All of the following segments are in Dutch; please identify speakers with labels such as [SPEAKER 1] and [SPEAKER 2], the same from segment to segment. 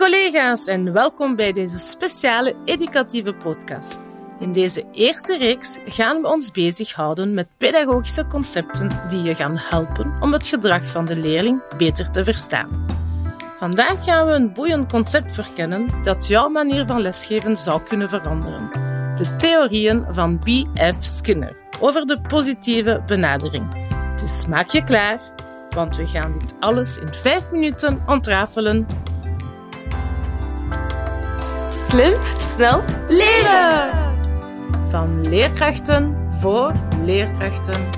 [SPEAKER 1] collega's en welkom bij deze speciale educatieve podcast. In deze eerste reeks gaan we ons bezighouden met pedagogische concepten die je gaan helpen om het gedrag van de leerling beter te verstaan. Vandaag gaan we een boeiend concept verkennen dat jouw manier van lesgeven zou kunnen veranderen. De theorieën van B.F. Skinner over de positieve benadering. Dus maak je klaar, want we gaan dit alles in 5 minuten ontrafelen
[SPEAKER 2] Slim, snel, leren!
[SPEAKER 1] Van leerkrachten voor leerkrachten.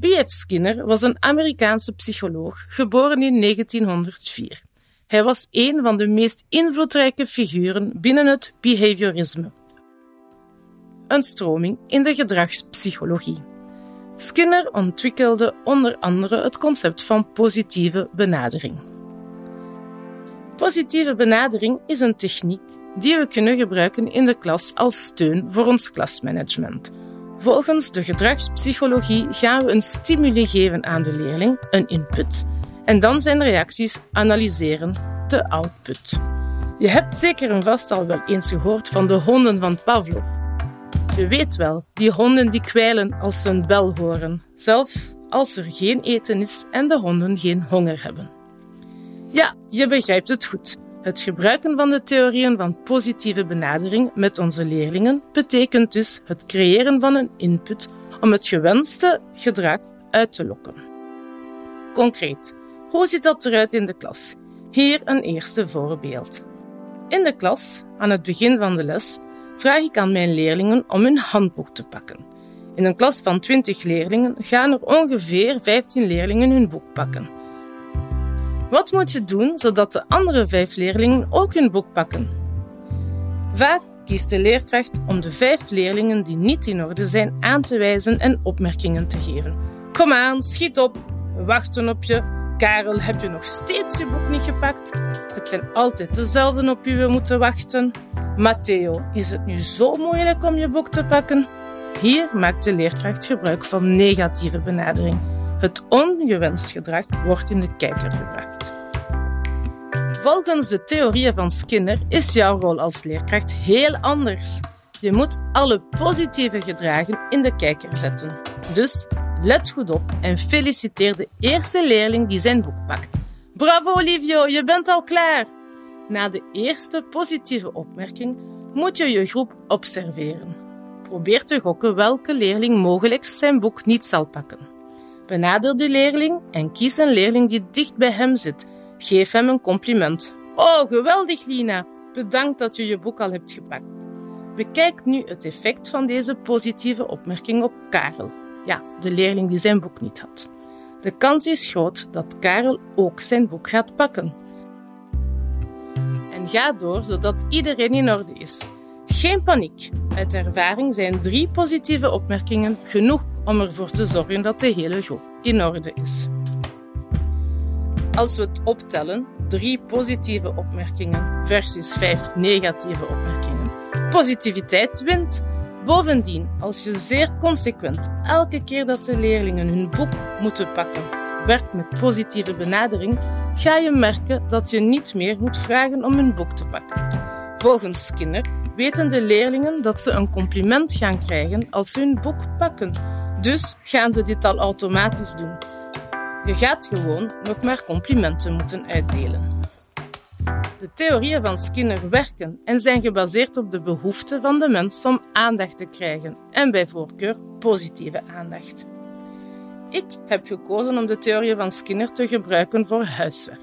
[SPEAKER 1] B.F. Skinner was een Amerikaanse psycholoog, geboren in 1904. Hij was een van de meest invloedrijke figuren binnen het behaviorisme, een stroming in de gedragspsychologie. Skinner ontwikkelde onder andere het concept van positieve benadering. Positieve benadering is een techniek die we kunnen gebruiken in de klas als steun voor ons klasmanagement. Volgens de gedragspsychologie gaan we een stimuli geven aan de leerling, een input, en dan zijn reacties analyseren, de output. Je hebt zeker en vast al wel eens gehoord van de honden van Pavlov. Je weet wel, die honden die kwijlen als ze een bel horen, zelfs als er geen eten is en de honden geen honger hebben. Ja, je begrijpt het goed. Het gebruiken van de theorieën van positieve benadering met onze leerlingen betekent dus het creëren van een input om het gewenste gedrag uit te lokken. Concreet, hoe ziet dat eruit in de klas? Hier een eerste voorbeeld. In de klas, aan het begin van de les, vraag ik aan mijn leerlingen om hun handboek te pakken. In een klas van 20 leerlingen gaan er ongeveer 15 leerlingen hun boek pakken. Wat moet je doen zodat de andere vijf leerlingen ook hun boek pakken? Vaak kiest de leerkracht om de vijf leerlingen die niet in orde zijn aan te wijzen en opmerkingen te geven. Kom aan, schiet op, we wachten op je. Karel, heb je nog steeds je boek niet gepakt? Het zijn altijd dezelfde op wie we moeten wachten. Matteo, is het nu zo moeilijk om je boek te pakken? Hier maakt de leerkracht gebruik van negatieve benadering. Het ongewenst gedrag wordt in de kijker gebracht. Volgens de theorieën van Skinner is jouw rol als leerkracht heel anders. Je moet alle positieve gedragen in de kijker zetten. Dus let goed op en feliciteer de eerste leerling die zijn boek pakt. Bravo Olivio, je bent al klaar! Na de eerste positieve opmerking moet je je groep observeren. Probeer te gokken welke leerling mogelijk zijn boek niet zal pakken. Benader de leerling en kies een leerling die dicht bij hem zit. Geef hem een compliment. Oh, geweldig Lina! Bedankt dat je je boek al hebt gepakt. Bekijk nu het effect van deze positieve opmerking op Karel. Ja, de leerling die zijn boek niet had. De kans is groot dat Karel ook zijn boek gaat pakken. En ga door zodat iedereen in orde is. Geen paniek. Uit ervaring zijn drie positieve opmerkingen genoeg om ervoor te zorgen dat de hele groep in orde is. Als we het optellen, drie positieve opmerkingen versus vijf negatieve opmerkingen. Positiviteit wint. Bovendien, als je zeer consequent elke keer dat de leerlingen hun boek moeten pakken, werkt met positieve benadering, ga je merken dat je niet meer moet vragen om hun boek te pakken. Volgens Skinner weten de leerlingen dat ze een compliment gaan krijgen als ze hun boek pakken. Dus gaan ze dit al automatisch doen. Je gaat gewoon nog maar complimenten moeten uitdelen. De theorieën van Skinner werken en zijn gebaseerd op de behoefte van de mens om aandacht te krijgen en bij voorkeur positieve aandacht. Ik heb gekozen om de theorieën van Skinner te gebruiken voor huiswerk.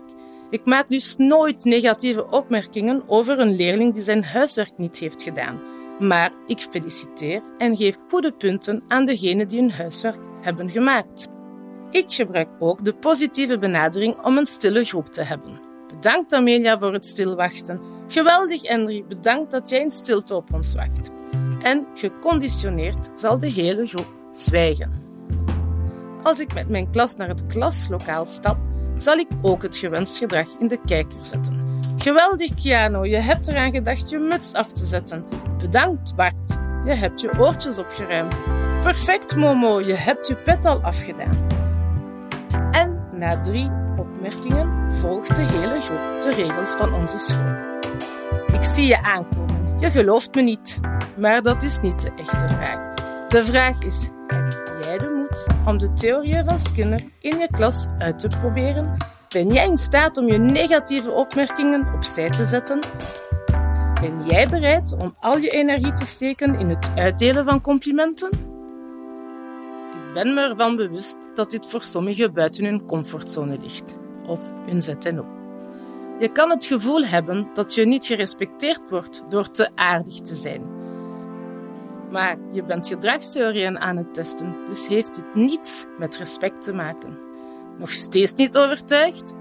[SPEAKER 1] Ik maak dus nooit negatieve opmerkingen over een leerling die zijn huiswerk niet heeft gedaan, maar ik feliciteer en geef goede punten aan degenen die hun huiswerk hebben gemaakt. Ik gebruik ook de positieve benadering om een stille groep te hebben. Bedankt Amelia voor het stilwachten. Geweldig Henry, bedankt dat jij in stilte op ons wacht. En geconditioneerd zal de hele groep zwijgen. Als ik met mijn klas naar het klaslokaal stap, zal ik ook het gewenst gedrag in de kijker zetten. Geweldig, Kiano, je hebt eraan gedacht je muts af te zetten. Bedankt, Bart, je hebt je oortjes opgeruimd. Perfect, Momo, je hebt je pet al afgedaan. Na drie opmerkingen volgt de hele groep de regels van onze school. Ik zie je aankomen. Je gelooft me niet. Maar dat is niet de echte vraag. De vraag is: heb jij de moed om de theorieën van Skinner in je klas uit te proberen? Ben jij in staat om je negatieve opmerkingen opzij te zetten? Ben jij bereid om al je energie te steken in het uitdelen van complimenten? Ben me ervan bewust dat dit voor sommigen buiten hun comfortzone ligt, of hun ZNO. Je kan het gevoel hebben dat je niet gerespecteerd wordt door te aardig te zijn. Maar je bent gedragstheorieën aan het testen, dus heeft dit niets met respect te maken. Nog steeds niet overtuigd?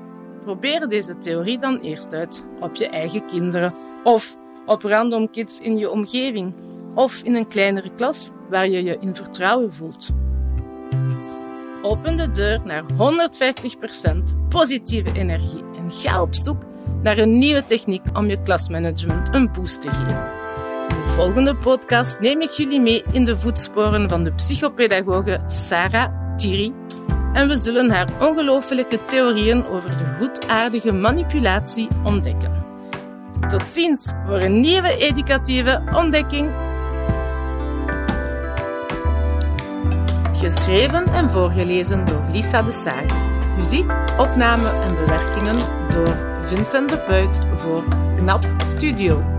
[SPEAKER 1] Probeer deze theorie dan eerst uit op je eigen kinderen of op random kids in je omgeving of in een kleinere klas waar je je in vertrouwen voelt. Open de deur naar 150% positieve energie en ga op zoek naar een nieuwe techniek om je klasmanagement een boost te geven. In de volgende podcast neem ik jullie mee in de voetsporen van de psychopedagoge Sarah Thierry en we zullen haar ongelooflijke theorieën over de goedaardige manipulatie ontdekken. Tot ziens voor een nieuwe educatieve ontdekking. Geschreven en voorgelezen door Lisa de Sage. Muziek, opname en bewerkingen door Vincent de Peut voor KNAP Studio.